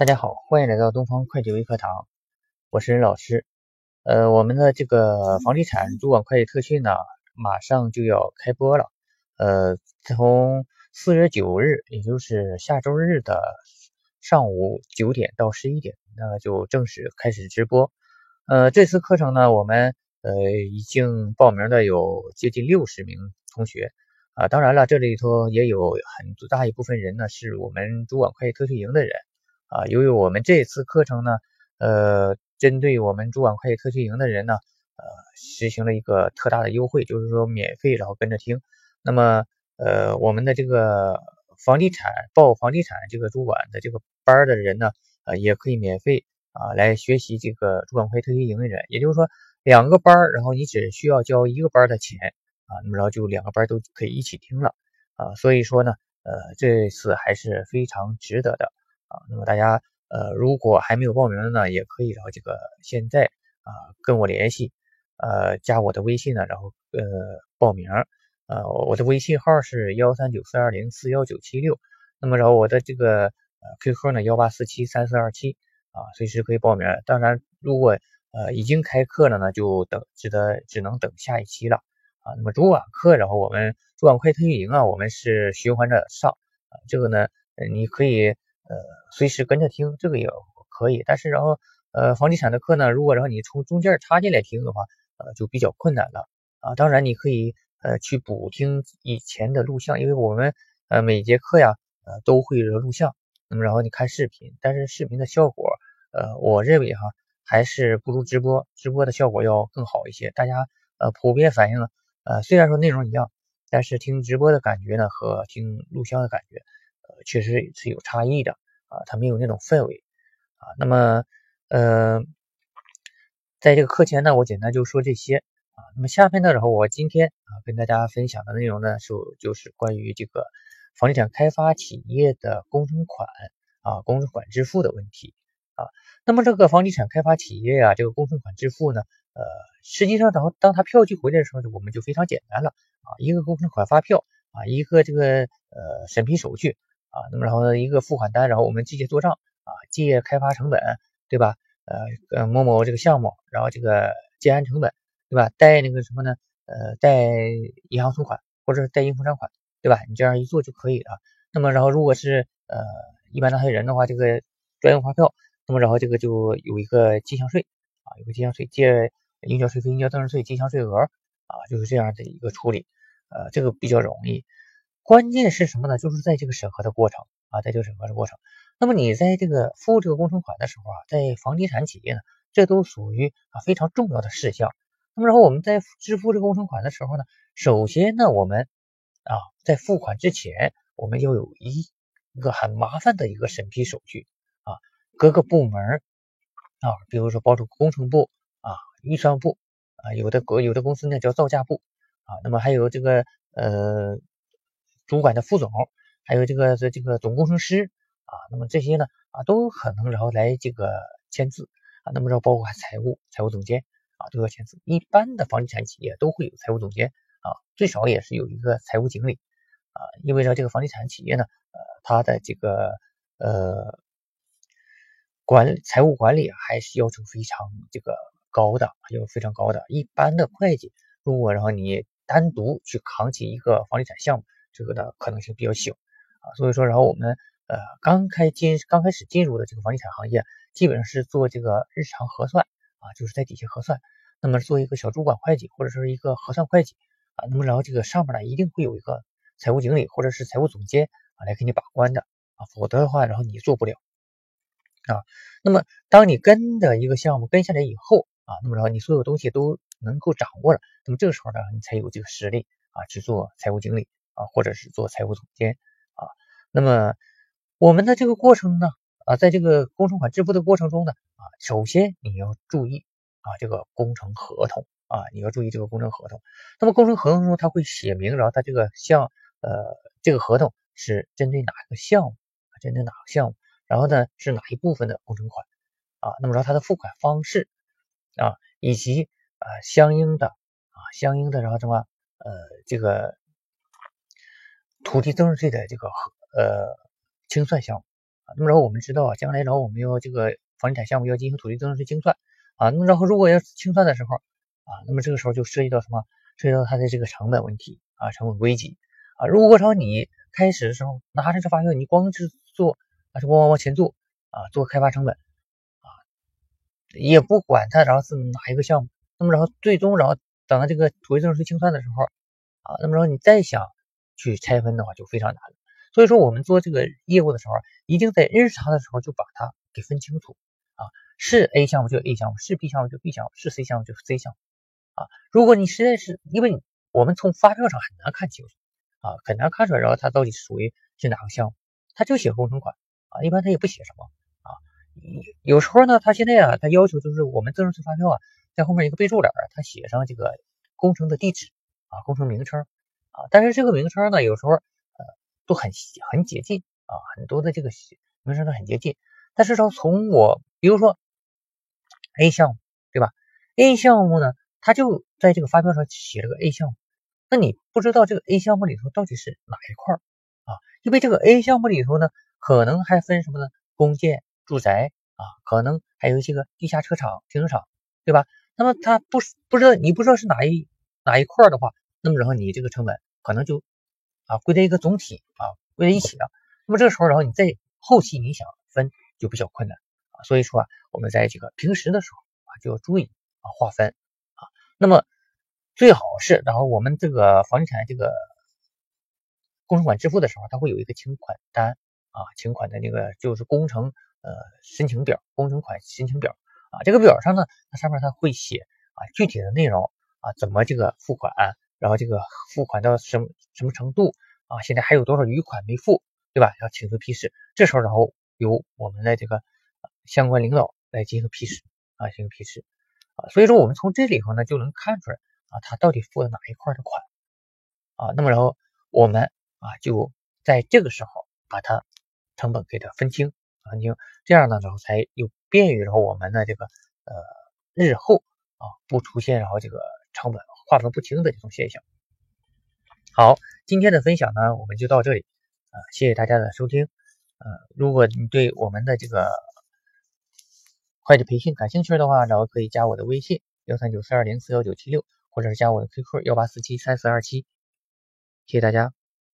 大家好，欢迎来到东方会计微课堂，我是任老师。呃，我们的这个房地产主管会计特训呢，马上就要开播了。呃，从四月九日，也就是下周日的上午九点到十一点，那就正式开始直播。呃，这次课程呢，我们呃已经报名的有接近六十名同学啊。当然了，这里头也有很大一部分人呢，是我们主管会计特训营的人。啊，由于我们这次课程呢，呃，针对我们主管会计特训营的人呢，呃，实行了一个特大的优惠，就是说免费，然后跟着听。那么，呃，我们的这个房地产报房地产这个主管的这个班的人呢，呃，也可以免费啊来学习这个主管会计特训营的人。也就是说，两个班然后你只需要交一个班的钱啊，那么然后就两个班都可以一起听了啊。所以说呢，呃，这次还是非常值得的。啊，那么大家呃，如果还没有报名的呢，也可以然后这个现在啊跟我联系，呃，加我的微信呢，然后呃报名，呃，我的微信号是幺三九四二零四幺九七六，那么然后我的这个呃 QQ 呢幺八四七三四二七啊，随时可以报名。当然，如果呃已经开课了呢，就等只得只能等下一期了啊。那么主管课，然后我们主管会特运营啊，我们是循环着上啊，这个呢，你可以。呃，随时跟着听，这个也可以。但是，然后，呃，房地产的课呢，如果然后你从中间插进来听的话，呃，就比较困难了啊。当然，你可以呃去补听以前的录像，因为我们呃每节课呀，呃都会录像。那么，然后你看视频，但是视频的效果，呃，我认为哈还是不如直播，直播的效果要更好一些。大家呃普遍反映，呃，虽然说内容一样，但是听直播的感觉呢和听录像的感觉呃。确实是有差异的啊，它没有那种氛围啊。那么，呃，在这个课前呢，我简单就说这些啊。那么下面呢，然后我今天啊跟大家分享的内容呢，是就是关于这个房地产开发企业的工程款啊、工程款支付的问题啊。那么这个房地产开发企业啊，这个工程款支付呢，呃，实际上当当他票据回来的时候，我们就非常简单了啊，一个工程款发票啊，一个这个呃审批手续。啊，那么然后呢，一个付款单，然后我们记借做账啊，借开发成本，对吧？呃呃，某某这个项目，然后这个建安成本，对吧？贷那个什么呢？呃，贷银行存款或者是贷应付账款，对吧？你这样一做就可以了。那么然后如果是呃一般纳税人的话，这个专用发票，那么然后这个就有一个进项税啊，有个进项税，借应交税费、应交增值税、进项税额啊，就是这样的一个处理，呃，这个比较容易。关键是什么呢？就是在这个审核的过程啊，在这个审核的过程。那么你在这个付这个工程款的时候啊，在房地产企业呢，这都属于啊非常重要的事项。那么然后我们在支付这个工程款的时候呢，首先呢，我们啊在付款之前，我们要有一一个很麻烦的一个审批手续啊，各个部门啊，比如说包括工程部啊、预算部啊，有的国有的公司呢叫造价部啊，那么还有这个呃。主管的副总，还有这个这这个总工程师啊，那么这些呢啊都可能然后来这个签字啊，那么说包括财务财务总监啊都要签字。一般的房地产企业都会有财务总监啊，最少也是有一个财务经理啊，因为呢这个房地产企业呢呃它的这个呃管财务管理还是要求非常这个高的，要求非常高的。一般的会计如果然后你单独去扛起一个房地产项目。这个的可能性比较小啊，所以说，然后我们呃刚开进刚开始进入的这个房地产行业，基本上是做这个日常核算啊，就是在底下核算，那么做一个小主管会计或者说是一个核算会计啊，那么然后这个上面呢一定会有一个财务经理或者是财务总监啊来给你把关的啊，否则的话，然后你做不了啊。那么当你跟的一个项目跟下来以后啊，那么然后你所有东西都能够掌握了，那么这个时候呢，你才有这个实力啊去做财务经理。啊，或者是做财务总监啊，那么我们的这个过程呢，啊，在这个工程款支付的过程中呢，啊，首先你要注意啊，这个工程合同啊，你要注意这个工程合同。那么工程合同中它会写明，然后它这个项呃，这个合同是针对哪个项目，针对哪个项目，然后呢是哪一部分的工程款啊，那么然后它的付款方式啊，以及啊相应的啊相应的然后什么呃这个。土地增值税的这个呃清算项目。那么然后我们知道啊，将来然后我们要这个房地产项目要进行土地增值税清算啊。那么然后如果要清算的时候啊，那么这个时候就涉及到什么？涉及到它的这个成本问题啊，成本危机啊。如果说你开始的时候拿着这发票，你光是做啊，是往往前做啊，做开发成本啊，也不管它然后是哪一个项目，那么然后最终然后等到这个土地增值税清算的时候啊，那么然后你再想去拆分的话就非常难了。所以说我们做这个业务的时候，一定在日常的时候就把它给分清楚啊，是 A 项目就 A 项目，是 B 项目就 B 项目，是 C 项目就 C 项目。啊，如果你实在是因为我们从发票上很难看清楚啊，很难看出来，然后它到底属于是哪个项目，他就写工程款啊，一般他也不写什么啊。有时候呢，他现在啊，他要求就是我们增值税发票啊，在后面一个备注栏，他写上这个工程的地址啊，工程名称但是这个名称呢，有时候呃都很很接近啊，很多的这个名称都很接近，但是说从我比如说 A 项目对吧？A 项目呢？他就在这个发票上写了个 A 项目，那你不知道这个 A 项目里头到底是哪一块啊？因为这个 A 项目里头呢，可能还分什么呢？公建、住宅啊，可能还有一些个地下车场、停车场，对吧？那么他不不知道你不知道是哪一哪一块的话，那么然后你这个成本可能就啊归在一个总体啊归在一起了。那么这个时候，然后你在后期你想分就比较困难啊。所以说啊，我们在这个平时的时候啊就要注意啊划分啊。那么最好是，然后我们这个房地产这个工程款支付的时候，它会有一个请款单啊，请款的那个就是工程呃申请表，工程款申请表啊，这个表上呢，它上面它会写啊具体的内容啊，怎么这个付款，然后这个付款到什么什么程度啊，现在还有多少余款没付，对吧？要请求批示，这时候然后由我们的这个相关领导来进行批示啊，进行批示啊。所以说，我们从这里头呢就能看出来啊，他到底付了哪一块的款啊？那么然后我们啊就在这个时候把它成本给它分清分清，这样呢然后才有便于然后我们的这个呃日后啊不出现然后这个成本划分不清的这种现象。好，今天的分享呢我们就到这里啊，谢谢大家的收听。呃，如果你对我们的这个会计培训感兴趣的话，然后可以加我的微信幺三九四二零四幺九七六，或者是加我的 QQ 幺八四七三四二七，谢谢大家。